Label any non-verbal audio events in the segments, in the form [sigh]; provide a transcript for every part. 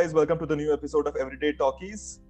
Guys, welcome to the new episode of Everyday Talkies.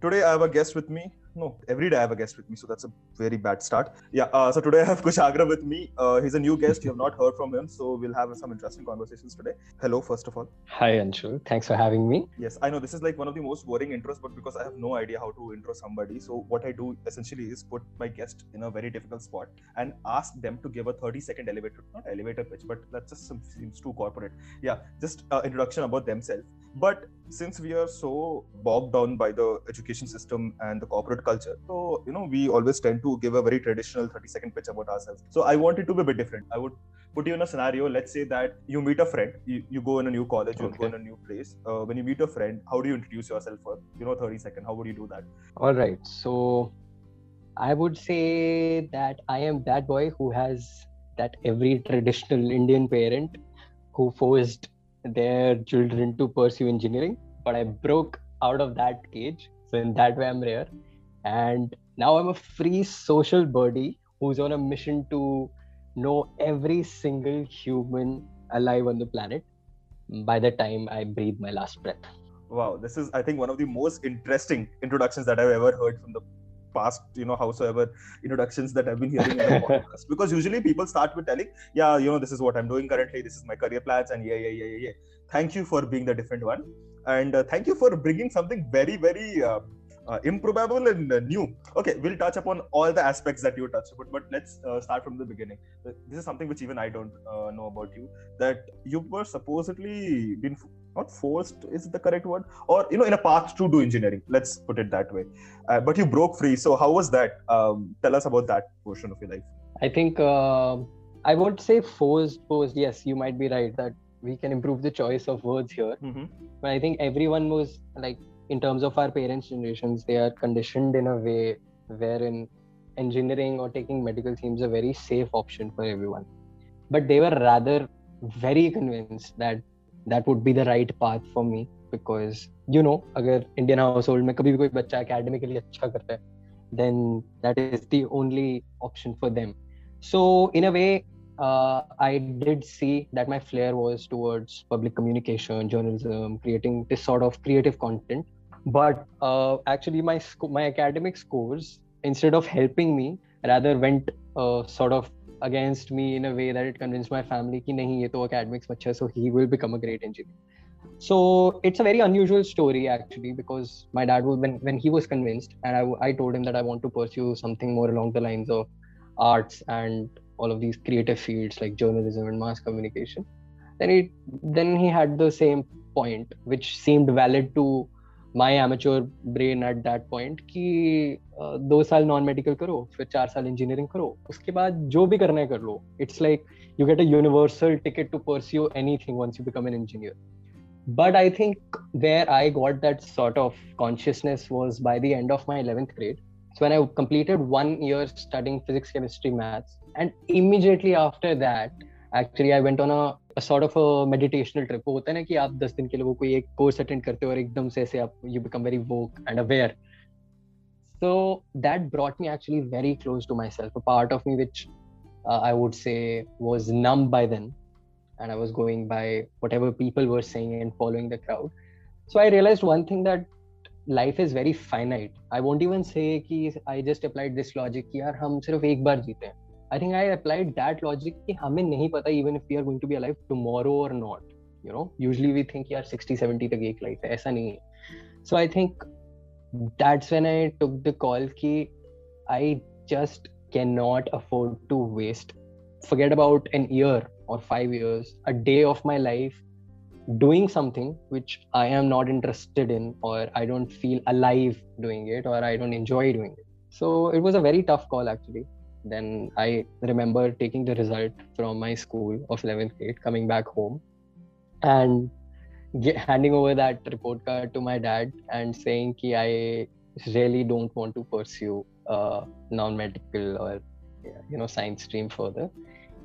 Today I have a guest with me no, every day I have a guest with me, so that's a very bad start. Yeah, uh, so today I have [laughs] Kushagra with me. Uh, he's a new guest. You have not heard from him, so we'll have some interesting conversations today. Hello, first of all. Hi, Anshul. Thanks for having me. Yes, I know this is like one of the most boring intros, but because I have no idea how to intro somebody, so what I do essentially is put my guest in a very difficult spot and ask them to give a 30 second elevator, not elevator pitch, but that just seems too corporate. Yeah, just uh, introduction about themselves. But since we are so bogged down by the education system and the corporate culture. So, you know, we always tend to give a very traditional 30 second pitch about ourselves. So, I want it to be a bit different. I would put you in a scenario. Let's say that you meet a friend, you, you go in a new college, you okay. go in a new place. Uh, when you meet a friend, how do you introduce yourself for, you know, 30 second? How would you do that? All right. So, I would say that I am that boy who has that every traditional Indian parent who forced their children to pursue engineering, but I broke out of that cage. So in that way, I'm rare and now i'm a free social birdie who's on a mission to know every single human alive on the planet by the time i breathe my last breath wow this is i think one of the most interesting introductions that i've ever heard from the past you know howsoever introductions that i've been hearing in the [laughs] podcast because usually people start with telling yeah you know this is what i'm doing currently this is my career plans and yeah yeah yeah yeah, yeah. thank you for being the different one and uh, thank you for bringing something very very uh, uh, improbable and uh, new. Okay, we'll touch upon all the aspects that you touched upon, but let's uh, start from the beginning. This is something which even I don't uh, know about you. That you were supposedly been not forced is the correct word, or you know, in a path to do engineering. Let's put it that way. Uh, but you broke free. So how was that? Um, tell us about that portion of your life. I think uh, I won't say forced. Forced. Yes, you might be right that we can improve the choice of words here. Mm-hmm. But I think everyone was like in terms of our parents' generations, they are conditioned in a way wherein engineering or taking medical seems a very safe option for everyone. But they were rather very convinced that that would be the right path for me because you know अगर Indian household में कभी भी कोई बच्चा academically अच्छा करता है then that is the only option for them. So in a way, uh, I did see that my flair was towards public communication, journalism, creating this sort of creative content but uh, actually my sc- my academic scores instead of helping me rather went uh, sort of against me in a way that it convinced my family ki nahi ye to academics bacha so he will become a great engineer. So it's a very unusual story actually because my dad was when, when he was convinced and I, I told him that i want to pursue something more along the lines of arts and all of these creative fields like journalism and mass communication. Then he then he had the same point which seemed valid to my amateur brain at that point कि दो साल non medical करो फिर चार साल engineering करो उसके बाद जो भी करना है कर लो it's like you get a universal ticket to pursue anything once you become an engineer but i think where i got that sort of consciousness was by the end of my 11th grade so when i completed one year studying physics chemistry maths and immediately after that actually I went on sort of meditational trip वो होता है ना कि आप दस दिन के लोगों को एक कोर्स अटेंड करते हो और एकदम से ऐसे आप you become very woke and aware so that brought me actually very close to my self part of me which I would say was numb by then and I was going by whatever people were saying and following the crowd so I realise one thing that life is very finite I won't even say I just applied this logic कि यार हम सिर्फ़ एक बार जीते हैं। I think I applied that logic कि हमें नहीं पता even if we are going to be alive tomorrow or not. You know, usually we think यार 60 70 तक एक life है ऐसा नहीं है. So I think that's when I took the call कि I just cannot afford to waste. Forget about an year or five years, a day of my life doing something which I am not interested in or I don't feel alive doing it or I don't enjoy doing it So it was a very tough call actually. Then I remember taking the result from my school of 11th grade, coming back home, and get, handing over that report card to my dad and saying ki I really don't want to pursue uh, non-medical or you know science stream further,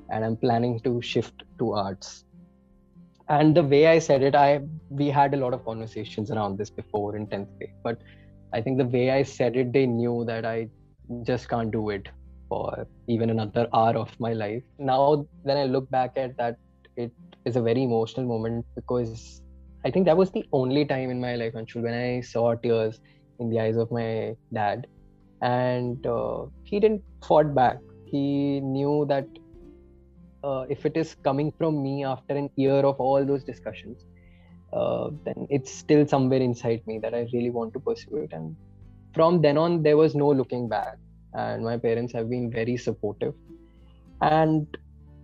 and I'm planning to shift to arts. And the way I said it, I we had a lot of conversations around this before in 10th grade, but I think the way I said it, they knew that I just can't do it for even another hour of my life. Now, when I look back at that, it is a very emotional moment because I think that was the only time in my life, Anshul, when I saw tears in the eyes of my dad. And uh, he didn't fought back. He knew that uh, if it is coming from me after an year of all those discussions, uh, then it's still somewhere inside me that I really want to pursue it. And from then on, there was no looking back. And my parents have been very supportive. And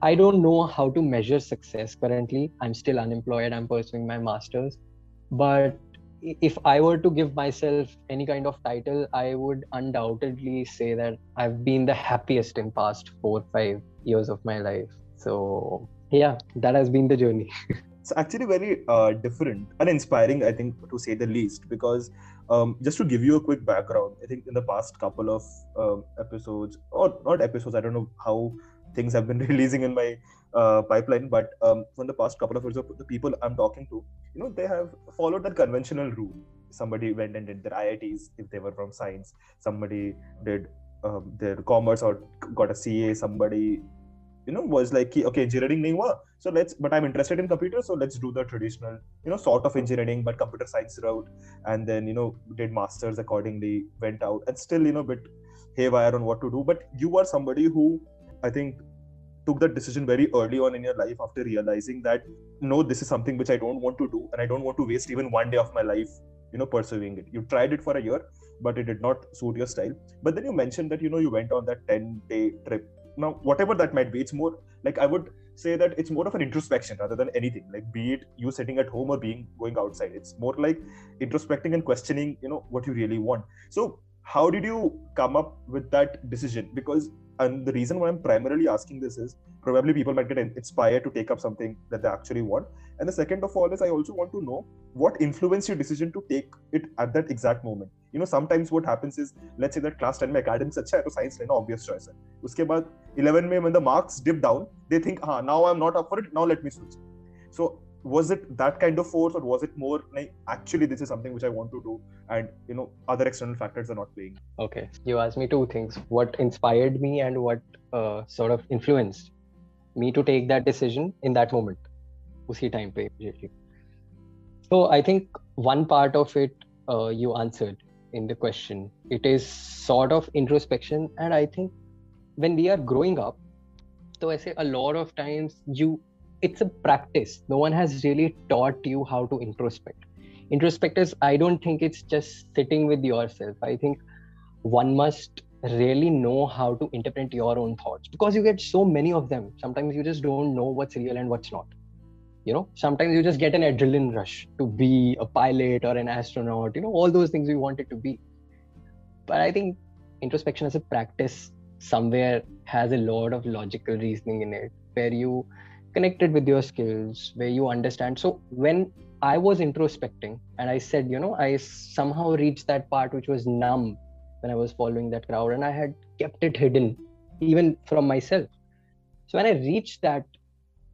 I don't know how to measure success currently. I'm still unemployed. I'm pursuing my master's. But if I were to give myself any kind of title, I would undoubtedly say that I've been the happiest in past four, five years of my life. So yeah, that has been the journey. [laughs] it's actually very uh, different and inspiring, I think, to say the least, because um, just to give you a quick background, I think in the past couple of um, episodes, or not episodes, I don't know how things have been [laughs] releasing in my uh, pipeline but um, from the past couple of years the people i'm talking to you know they have followed that conventional route somebody went and did their iits if they were from science. Somebody did um, their commerce or got a ca somebody you know was like okay engineering nahi hua so let's but i'm interested in computers so let's do the traditional you know sort of engineering but computer science route and then you know did masters accordingly went out and still you know bit haywire on what to do but you are somebody who I think took that decision very early on in your life after realizing that no, this is something which I don't want to do, and I don't want to waste even one day of my life, you know, pursuing it. You tried it for a year, but it did not suit your style. But then you mentioned that you know you went on that 10 day trip. Now, whatever that might be, it's more like I would say that it's more of an introspection rather than anything. Like be it you sitting at home or being going outside. It's more like introspecting and questioning, you know, what you really want. So how did you come up with that decision? Because and the reason why i'm primarily asking this is probably people might get inspired to take up something that they actually want and the second of all is i also want to know what influenced your decision to take it at that exact moment you know sometimes what happens is let's say that class 10 में academics अच्छा है तो science लेना obvious choice है उसके बाद 11 में when the marks dip down they think हाँ now I'm not up for it now let me switch so was it that kind of force or was it more like actually this is something which i want to do and you know other external factors are not playing. Okay. You asked me two things. What inspired me and what uh, sort of influenced me to take that decision in that moment? Time so i think one part of it uh, you answered in the question. It is sort of introspection and i think when we are growing up so i say a lot of times you it's a practice. No one has really taught you how to introspect. Introspect is i don't think it's just sitting with yourself. I think one must really know how to interpret your own thoughts because you get so many of them. Sometimes you just don't know what's real and what's not. You know sometimes you just get an adrenaline rush to be a pilot or an astronaut you know all those things you wanted to be. But i think introspection as a practice somewhere has a lot of logical reasoning in it where you connected with your skills where you understand. So when i was introspecting and i said you know i somehow reached that part which was numb when i was following that crowd and i had kept it hidden even from myself. So when i reached that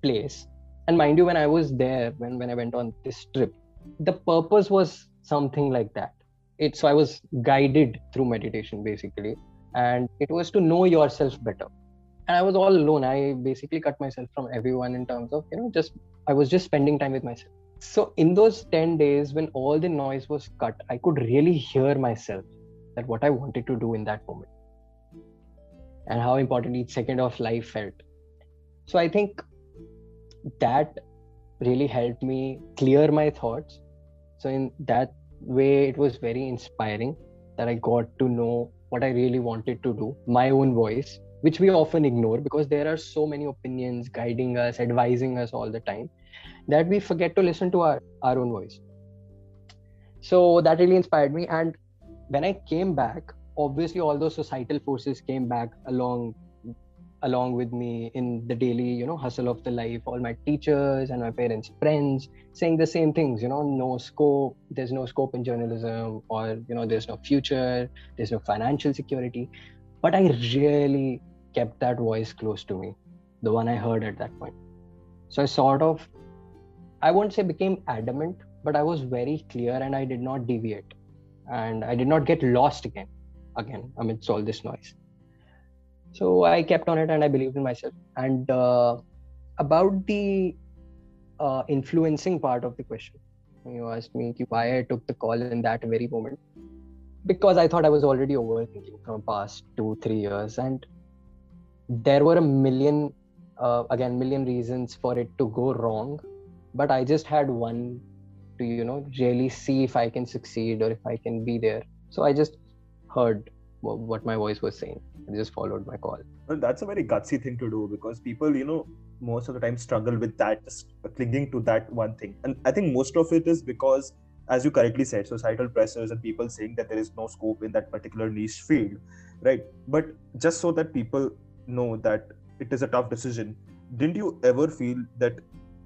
place and mind you when i was there when when i went on this trip the purpose was something like that. It so i was guided through meditation basically. And it was to know yourself better and i was all alone. I basically cut myself from everyone in terms of you know just i was just spending time with myself. So in those 10 days when all the noise was cut i could really hear myself that what i wanted to do in that moment and how important each second of life felt. So i think that really helped me clear my thoughts. So in that way it was very inspiring that i got to know what i really wanted to do my own voice which we often ignore because there are so many opinions guiding us advising us all the time that we forget to listen to our, our own voice. So that really inspired me. And when i came back obviously all those societal forces came back along along with me in the daily you know hustle of the life. All my teachers and my parents friends saying the same things you know no scope there's no scope in journalism or you know there's no future there's no financial security. But i really kept that voice close to me the one i heard at that point. So i sort of i won't say became adamant but i was very clear and i did not deviate. And i did not get lost again again amidst all this noise. So i kept on it and i believed in myself. And uh, about the uh, influencing part of the question you asked me why i took the call in that very moment. Because i thought i was already overthinking from past two three years and there were a million uh, again million reasons for it to go wrong but i just had one to you know really see if i can succeed or if i can be there so i just heard what my voice was saying I just followed my call. Well, that's a very gutsy thing to do because people, you know, most of the time struggle with that, clinging to that one thing. And I think most of it is because, as you correctly said, societal pressures and people saying that there is no scope in that particular niche field, right? But just so that people know that it is a tough decision, didn't you ever feel that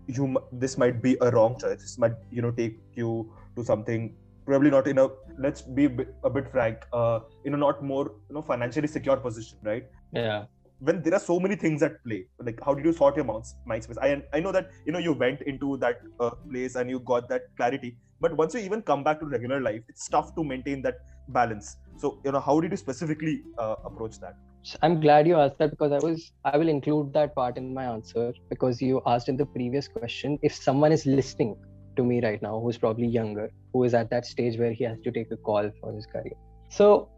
you this might be a wrong choice? This might, you know, take you to something probably not in a let's be a bit, a bit frank uh, in a not more you know financially secure position right? Yeah. When there are so many things at play like how did you sort your mind space? I i know that you know you went into that uh, place and you got that clarity but once you even come back to regular life it's tough to maintain that balance. So you know how did you specifically uh, approach that i'm glad you asked that because i was i will include that part in my answer because you asked in the previous question if someone is listening to me right now who's probably younger, who is at that stage where he has to take a call for his career. So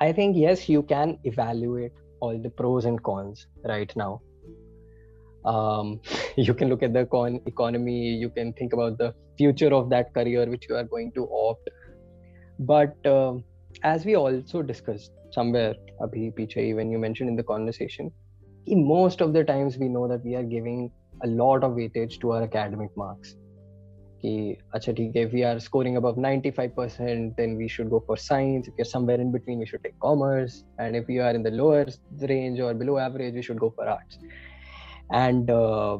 I think, yes, you can evaluate all the pros and cons right now. Um, [laughs] you can look at the con- economy, you can think about the future of that career which you are going to opt. But uh, as we also discussed somewhere, Abhi Pichai, when you mentioned in the conversation, most of the times we know that we are giving a lot of weightage to our academic marks कि अच्छा ठीक है we are scoring above 95% then we should go for science if you're somewhere in between we should take commerce and if you are in the lower range or below average we should go for arts and uh,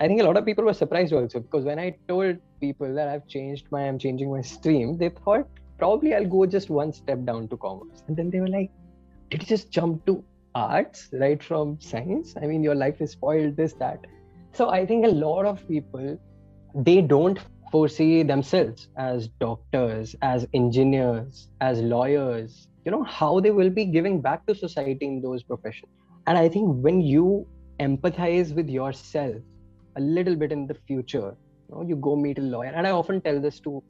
I think a lot of people were surprised also because when I told people that I've changed my I'm changing my stream they thought probably I'll go just one step down to commerce and then they were like did you just jump to arts right from science I mean your life is spoiled this that so I think a lot of people they don't foresee themselves as doctors, as engineers, as lawyers, you know, how they will be giving back to society in those professions. And I think when you empathize with yourself a little bit in the future, you, know, you go meet a lawyer. And I often tell this to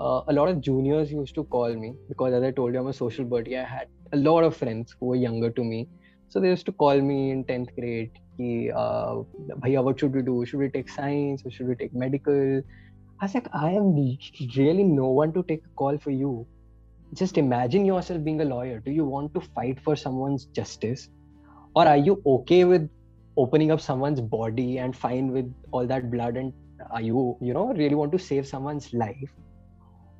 uh, a lot of juniors used to call me because, as I told you, I'm a social buddy I had a lot of friends who were younger to me. So they used to call me in 10th grade, ki, uh, Bhaiya, what should we do? Should we take science or should we take medical? I was like, I am really no one to take a call for you. Just imagine yourself being a lawyer. Do you want to fight for someone's justice? Or are you okay with opening up someone's body and fine with all that blood and are you you know really want to save someone's life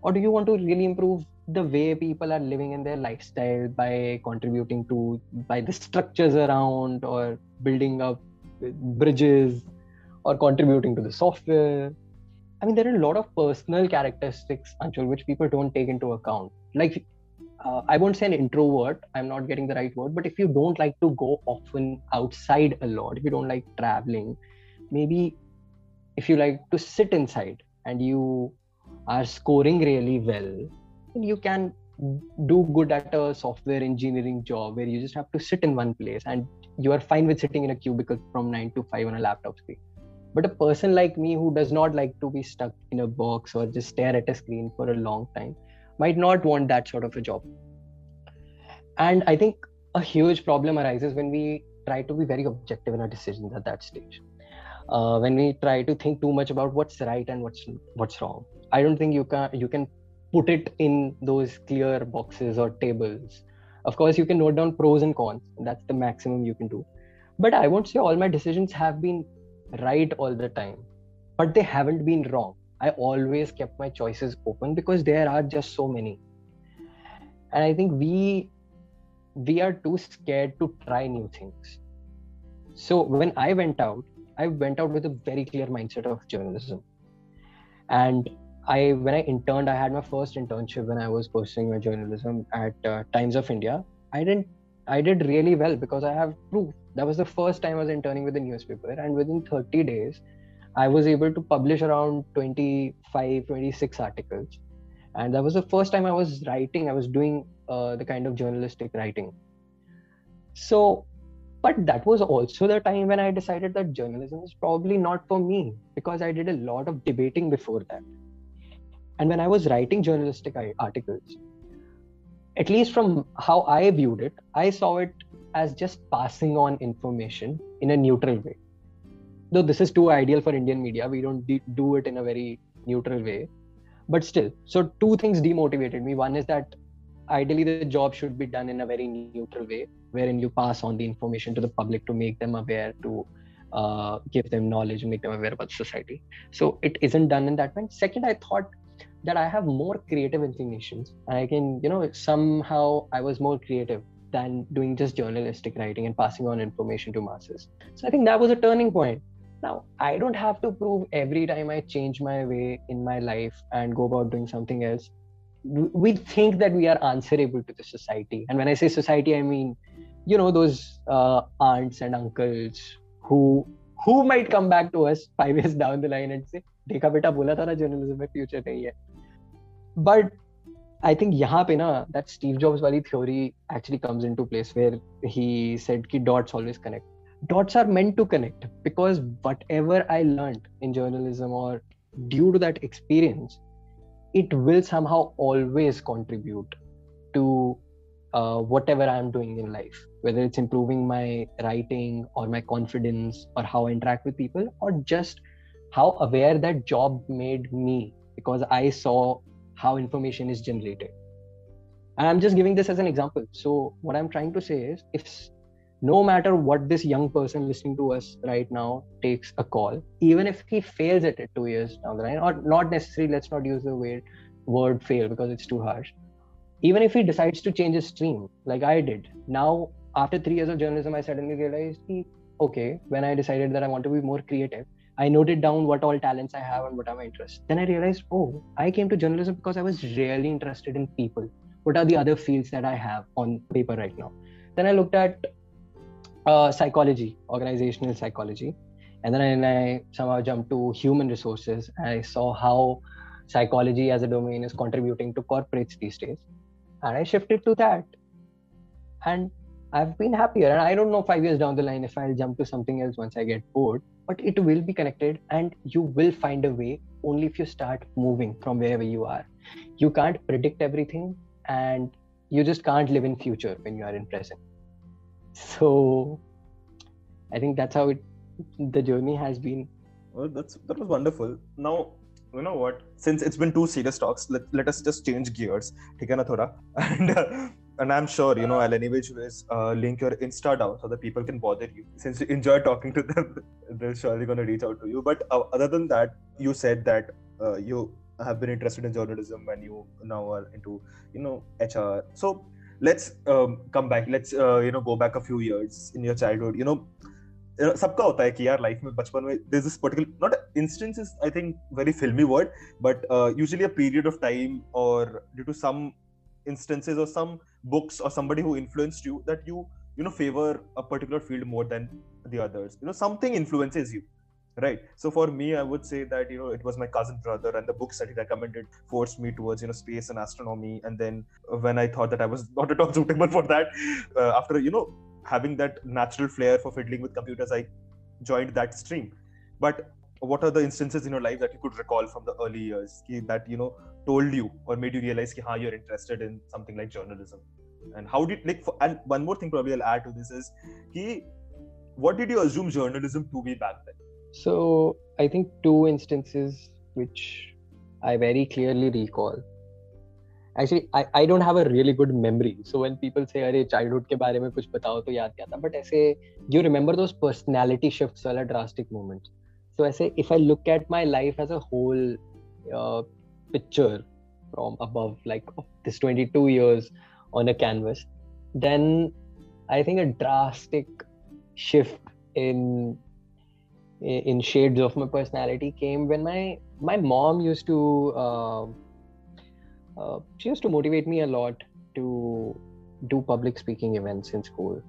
or do you want to really improve the way people are living in their lifestyle by contributing to by the structures around or building up bridges or contributing to the software? I mean there are a lot of personal characteristics Anshul, which people don't take into account. Like uh, i won't say an introvert i'm not getting the right word but if you don't like to go often outside a lot if you don't like traveling maybe if you like to sit inside and you are scoring really well. You can do good at a software engineering job where you just have to sit in one place and you are fine with sitting in a cubicle from 9 to 5 on a laptop screen. But a person like me who does not like to be stuck in a box or just stare at a screen for a long time might not want that sort of a job. And i think a huge problem arises when we try to be very objective in our decisions at that stage. Uh, when we try to think too much about what's right and what's what's wrong i don't think you can you can put it in those clear boxes or tables. Of course you can note down pros and cons. That's the maximum you can do. But i won't say all my decisions have been right all the time but they haven't been wrong. I always kept my choices open because there are just so many. And i think we we are too scared to try new things. So when i went out i went out with a very clear mindset of journalism. And i when i interned i had my first internship when i was pursuing my journalism at uh, times of india. I didn't i did really well because i have proof. That was the first time i was interning with a newspaper and within 30 days i was able to publish around 25 26 articles. And that was the first time i was writing i was doing uh, the kind of journalistic writing. So but that was also the time when i decided that journalism is probably not for me because i did a lot of debating before that and when i was writing journalistic articles at least from how i viewed it i saw it as just passing on information in a neutral way. Though this is too ideal for indian media we don't do it in a very neutral way. But still so two things demotivated me. One is that ideally the job should be done in a very neutral way wherein you pass on the information to the public to make them aware to uh, give them knowledge make them aware about society. So it isn't done in that way. Second i thought that i have more creative inclinations i can you know somehow i was more creative than doing just journalistic writing and passing on information to masses so i think that was a turning point now, I don't have to prove every time I change my way in my life and go about doing something else. We think that we are answerable to the society. And when I say society, I mean, you know, those uh, aunts and uncles who who might come back to us five years down the line and say, देखा बेटा बोला था ना journalism में future नहीं है but I think यहाँ पे ना that Steve Jobs वाली theory actually comes into place where he said कि dots always connect dots are meant to connect because whatever I learned in journalism or due to that experience, it will somehow always contribute to uh, whatever I'm doing in life, whether it's improving my writing or my confidence or how I interact with people or just how aware that job made me because I saw how information is generated. And I'm just giving this as an example. So, what I'm trying to say is if no matter what this young person listening to us right now takes a call, even if he fails at it two years down the line, or not necessarily, let's not use the word, word fail because it's too harsh. Even if he decides to change his stream, like I did, now after three years of journalism, I suddenly realized, okay, when I decided that I want to be more creative, I noted down what all talents I have and what are my interests. Then I realized, oh, I came to journalism because I was really interested in people. What are the other fields that I have on paper right now? Then I looked at uh, psychology, organizational psychology. And then I somehow jumped to human resources. And I saw how psychology as a domain is contributing to corporates these days. And I shifted to that. And I've been happier. And I don't know five years down the line if I'll jump to something else once I get bored, but it will be connected and you will find a way only if you start moving from wherever you are. You can't predict everything and you just can't live in future when you are in present so i think that's how it the journey has been well that's that was wonderful now you know what since it's been two serious talks let, let us just change gears ठीक है thoda and uh, and i'm sure you know i'll anyways uh, link your insta down so that people can bother you since you enjoy talking to them [laughs] they're surely going to reach out to you but uh, other than that you said that uh, you have been interested in journalism and you now are into you know hr so let's um, come back let's uh, you know go back a few years in your childhood you know सबका होता है कि यार life में बचपन में this this particular not instance is I think very फिल्मी word but usually a period of time और due to some instances or some books or somebody who influenced you that you you know favor a particular field more than the others. You know something influences you right? So for me i would say that you know it was my cousin brother and the books that he recommended forced me towards you know space and astronomy. And then when i thought that i was [laughs] not at all suitable for that uh, after you know having that natural flair for fiddling with computers i joined that stream. But what are the instances in your life that you could recall from the early years that you know told you or made you realize how you're interested in something like journalism and how did like for, and one more thing probably i'll add to this is he what did you assume journalism to be back then so I think two instances which I very clearly recall. Actually, I, I don't have a really good memory. So when people say, "अरे childhood के बारे में कुछ बताओ तो याद क्या था?" But ऐसे you remember those personality shifts वाला drastic moments. So ऐसे if I look at my life as a whole uh, picture from above, like this 22 years, on a canvas then i think a drastic shift in in shades of my personality came when my my mom used to uh, uh, she used to motivate me a lot to do public speaking events in school.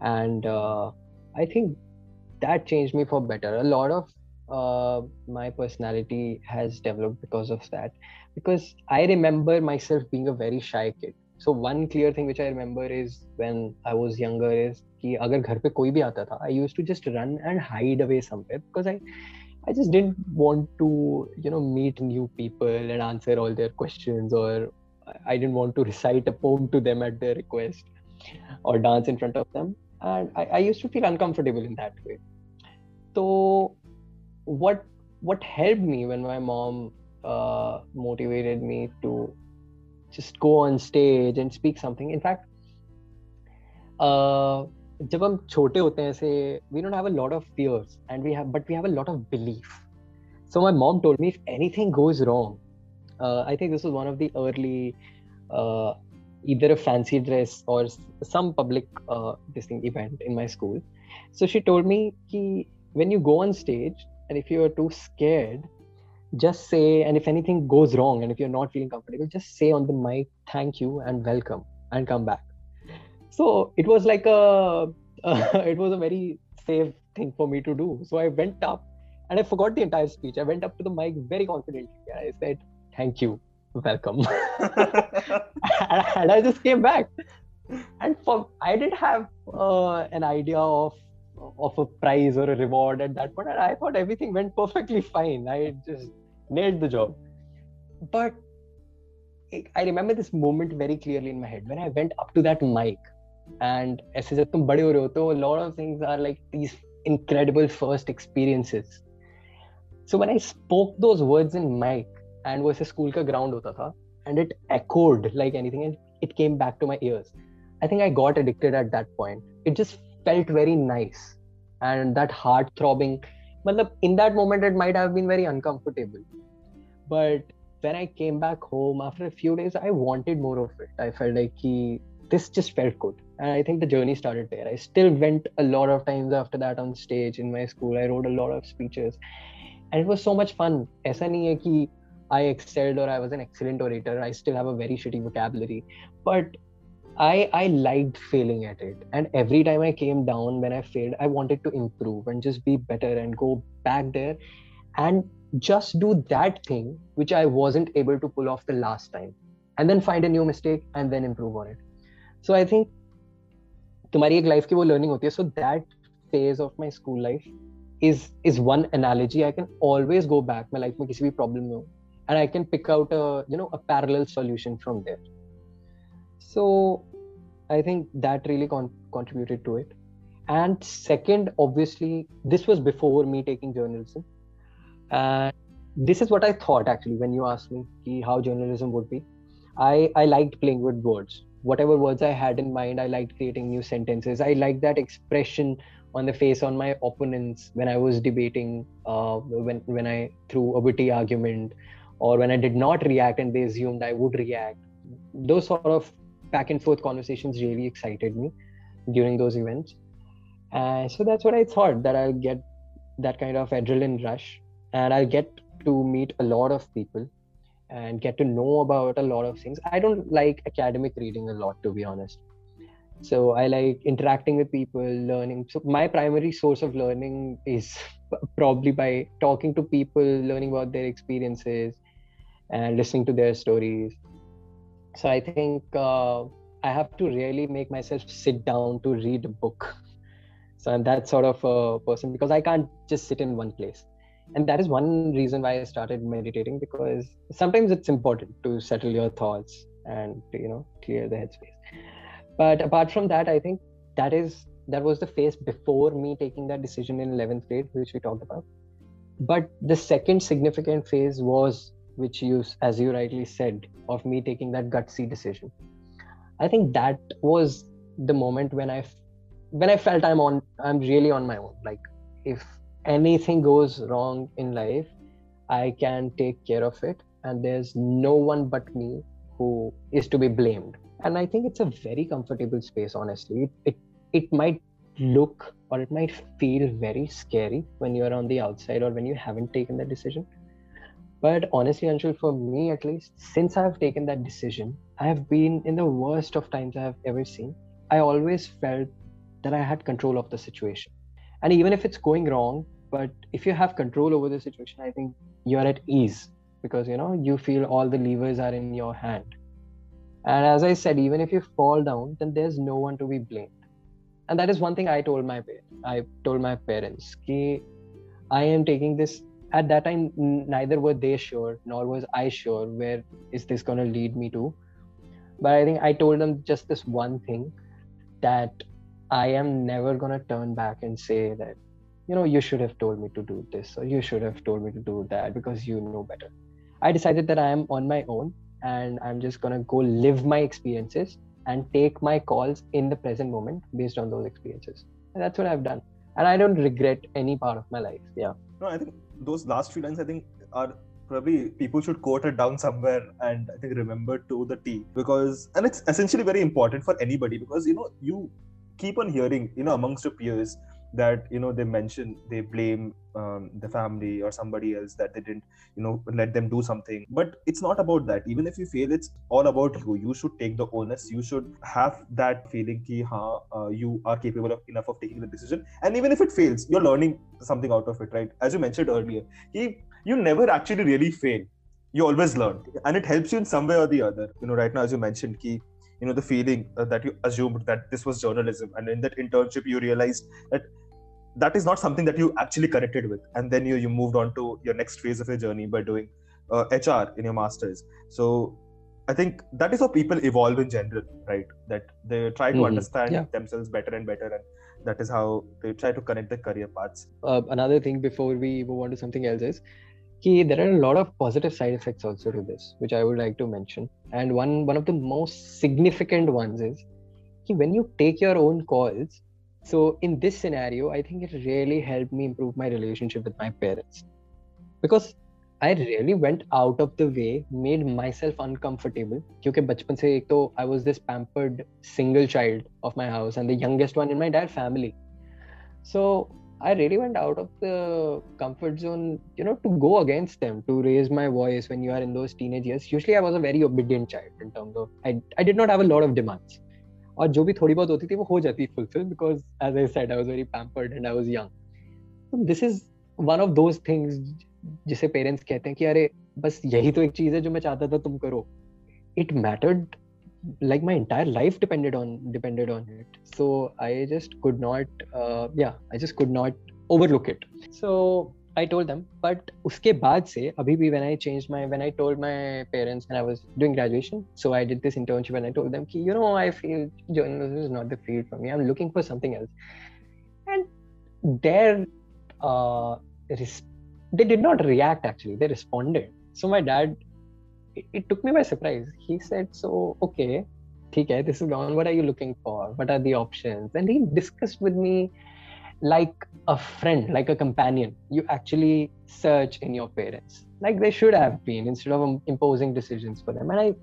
And i think that changed me for better a lot of uh, my personality has developed because of that because i remember myself being a very shy kid so one clear thing which i remember is when i was younger is कि अगर घर पे कोई भी आता था I used to just run and hide away somewhere because I I just didn't want to you know meet new people and answer all their questions or I didn't want to recite a poem to them at their request or dance in front of them and I, I used to feel uncomfortable in that way so what what helped me when my mom uh, motivated me to just go on stage and speak something in fact uh, जब हम छोटे होते हैं ऐसे we don't have a lot of fears and we have but we have a lot of belief so my mom told me if anything goes wrong uh, i think this was one of the early uh, either a fancy dress or some public uh, this thing event in my school. So she told me ki, when you go on stage and if you're too scared just say and if anything goes wrong and if you're not feeling comfortable just say on the mic thank you and welcome and come back. So it was like a uh, [laughs] it was a very safe thing for me to do. So i went up and i forgot the entire speech. I went up to the mic very confidently i said thank you welcome and i just came back and for i didn't have uh, an idea of of a prize or a reward at that point and i thought everything went perfectly fine i just nailed the job but I remember this moment very clearly in my head when I went up to that mic and ऐसे जब तुम बड़े हो रहे हो तो lot of things are like these incredible first experiences so when I spoke those words in mic and वो ऐसे स्कूल का ग्राउंड होता था and it echoed like anything and it came back to my ears I think I got addicted at that point it just felt very nice and that heart throbbing मतलब in that moment it might have been very uncomfortable but when I came back home after a few days, I wanted more of it. I felt like he, this just felt good. And I think the journey started there. I still went a lot of times after that on stage in my school. I wrote a lot of speeches. And it was so much fun. ऐसा नहीं है कि i excelled or i was an excellent orator i still have a very shitty vocabulary but i i liked failing at it and every time i came down when i failed i wanted to improve and just be better and go back there and just do that thing which i wasn't able to pull off the last time and then find a new mistake and then improve on it so i think तुम्हारी एक life की वो learning होती है so that phase of my school life is is one analogy I can always go back मैं life में किसी भी प्रॉब्लम में हूँ and i can pick out a you know a parallel solution from there. So i think that really con- contributed to it. And second obviously this was before me taking journalism. And this is what i thought actually when you asked me how journalism would be. I i liked playing with words. Whatever words i had in mind i liked creating new sentences. I liked that expression on the face on my opponents when i was debating uh, when when i threw a witty argument or when I did not react and they assumed I would react. Those sort of back and forth conversations really excited me during those events. And so that's what I thought that I'll get that kind of adrenaline rush and I'll get to meet a lot of people and get to know about a lot of things. I don't like academic reading a lot, to be honest. So I like interacting with people, learning. So my primary source of learning is [laughs] probably by talking to people, learning about their experiences, and listening to their stories. So I think uh, I have to really make myself sit down to read a book. So I'm that sort of a person because I can't just sit in one place and that is one reason why i started meditating because sometimes it's important to settle your thoughts and you know clear the headspace but apart from that i think that is that was the phase before me taking that decision in 11th grade which we talked about but the second significant phase was which you as you rightly said of me taking that gutsy decision i think that was the moment when i when i felt i'm on i'm really on my own like if anything goes wrong in life, I can take care of it. And there's no one but me who is to be blamed. and i think it's a very comfortable space honestly it, it it might look or it might feel very scary when you're on the outside or when you haven't taken that decision but honestly Anshul, for me at least since i've taken that decision i have been in the worst of times i have ever seen. I always felt that i had control of the situation. And even if it's going wrong but if you have control over the situation i think you're at ease because you know you feel all the levers are in your hand. And as i said even if you fall down then there's no one to be blamed. And that is one thing i told my i told my parents i am taking this at that time neither were they sure nor was i sure where is this going to lead me to but i think i told them just this one thing that i am never going to turn back and say that you know you should have told me to do this or you should have told me to do that because you know better i decided that i am on my own and i'm just going to go live my experiences and take my calls in the present moment based on those experiences. And that's what I've done. And I don't regret any part of my life. Yeah. No, I think those last few lines, I think, are probably people should quote it down somewhere and I think remember to the T because, and it's essentially very important for anybody because, you know, you keep on hearing, you know, amongst your peers that you know they mention they blame um, the family or somebody else that they didn't you know let them do something. But it's not about that. Even if you fail it's all about you you should take the onus. You should have that feeling ki ha, uh, you are capable of enough of taking the decision. And even if it fails you're learning something out of it right? As you mentioned earlier he, you never actually really fail. You always learn. And it helps you in some way or the other. You know right now as you mentioned ki you know the feeling uh, that you assumed that this was journalism. And in that internship you realized that that is not something that you actually connected with. And then you you moved on to your next phase of your journey by doing uh, hr in your masters. So i think that is how people evolve in general right? That they try to mm-hmm. understand yeah. themselves better and better. And that is how they try to connect their career paths. Uh, another thing before we move on to something else is Key, there are a lot of positive side effects also to this, which I would like to mention. And one one of the most significant ones is key, when you take your own calls. So in this scenario, I think it really helped me improve my relationship with my parents because I really went out of the way, made myself uncomfortable. Because बचपन से एक तो I was this pampered single child of my house and the youngest one in my dad family. So I really went out of the comfort zone, you know, to go against them, to raise my voice when you are in those teenage years. Usually, I was a very obedient child in terms of I, I did not have a lot of demands. और जो भी थोड़ी बहुत होती थी वो हो जाती fulfil because as I said I was very pampered and I was young this is one of those things जिसे पेरेंट्स कहते हैं कि अरे बस यही तो एक चीज है जो मैं चाहता था तुम करो it mattered like my entire life depended on depended on it so i just could not uh, yeah i just could not overlook it so I told them, but uske baad se, abhi bhi when I changed my, when I told my parents when I was doing graduation, so I did this internship and I told them, ki, you know, I feel journalism is not the field for me. I'm looking for something else. And their, uh, they did not react actually. They responded. So my dad it, took me by surprise. He said, "So okay, okay, this is gone. What are you looking for? What are the options?" And he discussed with me like a friend, like a companion. You actually search in your parents, like they should have been, instead of imposing decisions for them. And I,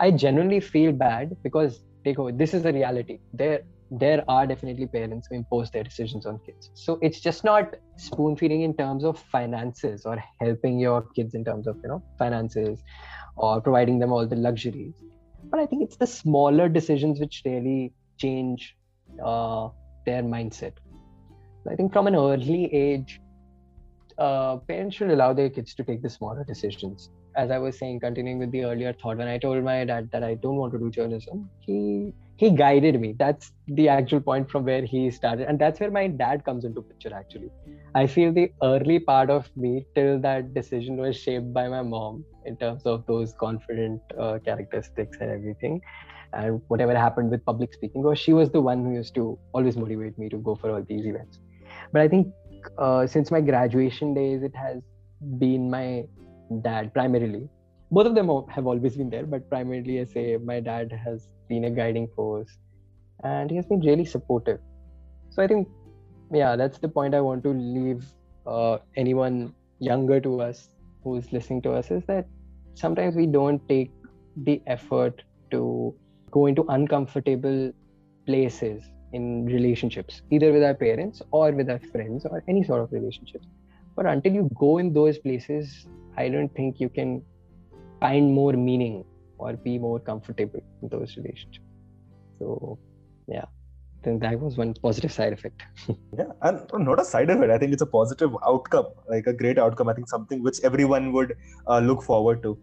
I genuinely feel bad because they go, this is the reality. There, there are definitely parents who impose their decisions on kids. So it's just not spoon feeding in terms of finances or helping your kids in terms of you know finances or providing them all the luxuries. But I think it's the smaller decisions which really change uh, their mindset. I think from an early age, uh, parents should allow their kids to take the smaller decisions. As I was saying, continuing with the earlier thought, when I told my dad that I don't want to do journalism, he he guided me. That's the actual point from where he started. And that's where my dad comes into picture actually. I feel the early part of me till that decision was shaped by my mom in terms of those confident uh, characteristics and everything. And whatever happened with public speaking or she was the one who used to always motivate me to go for all these events. But i think uh, since my graduation days it has been my dad primarily both of them have always been there but primarily i say my dad has been a guiding force and he has been really supportive so i think yeah that's the point i want to leave uh, anyone younger to us who's listening to us is that sometimes we don't take the effort to go into uncomfortable places in relationships, either with our parents or with our friends or any sort of relationships. But until you go in those places, I don't think you can find more meaning or be more comfortable in those relationships. So, yeah, then that was one positive side effect. [laughs] yeah, and not a side effect. I think it's a positive outcome, like a great outcome. I think something which everyone would uh, look forward to.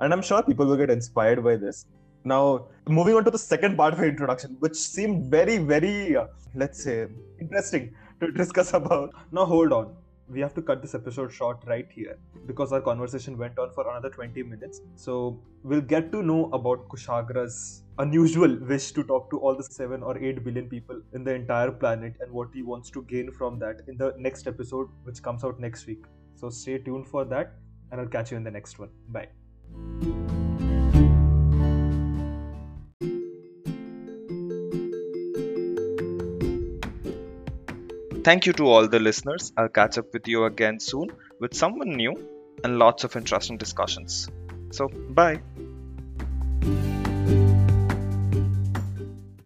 And I'm sure people will get inspired by this. Now, moving on to the second part of the introduction, which seemed very, very, uh, let's say, interesting to [laughs] discuss about. Now, hold on we have to cut this episode short right here because our conversation went on for another 20 minutes. So we'll get to know about Kushagra's unusual wish to talk to all the 7 or 8 billion people in the entire planet and what he wants to gain from that in the next episode, which comes out next week. So stay tuned for that, and I'll catch you in the next one. Bye. Thank you to all the listeners. I'll catch up with you again soon with someone new and lots of interesting discussions. So, bye.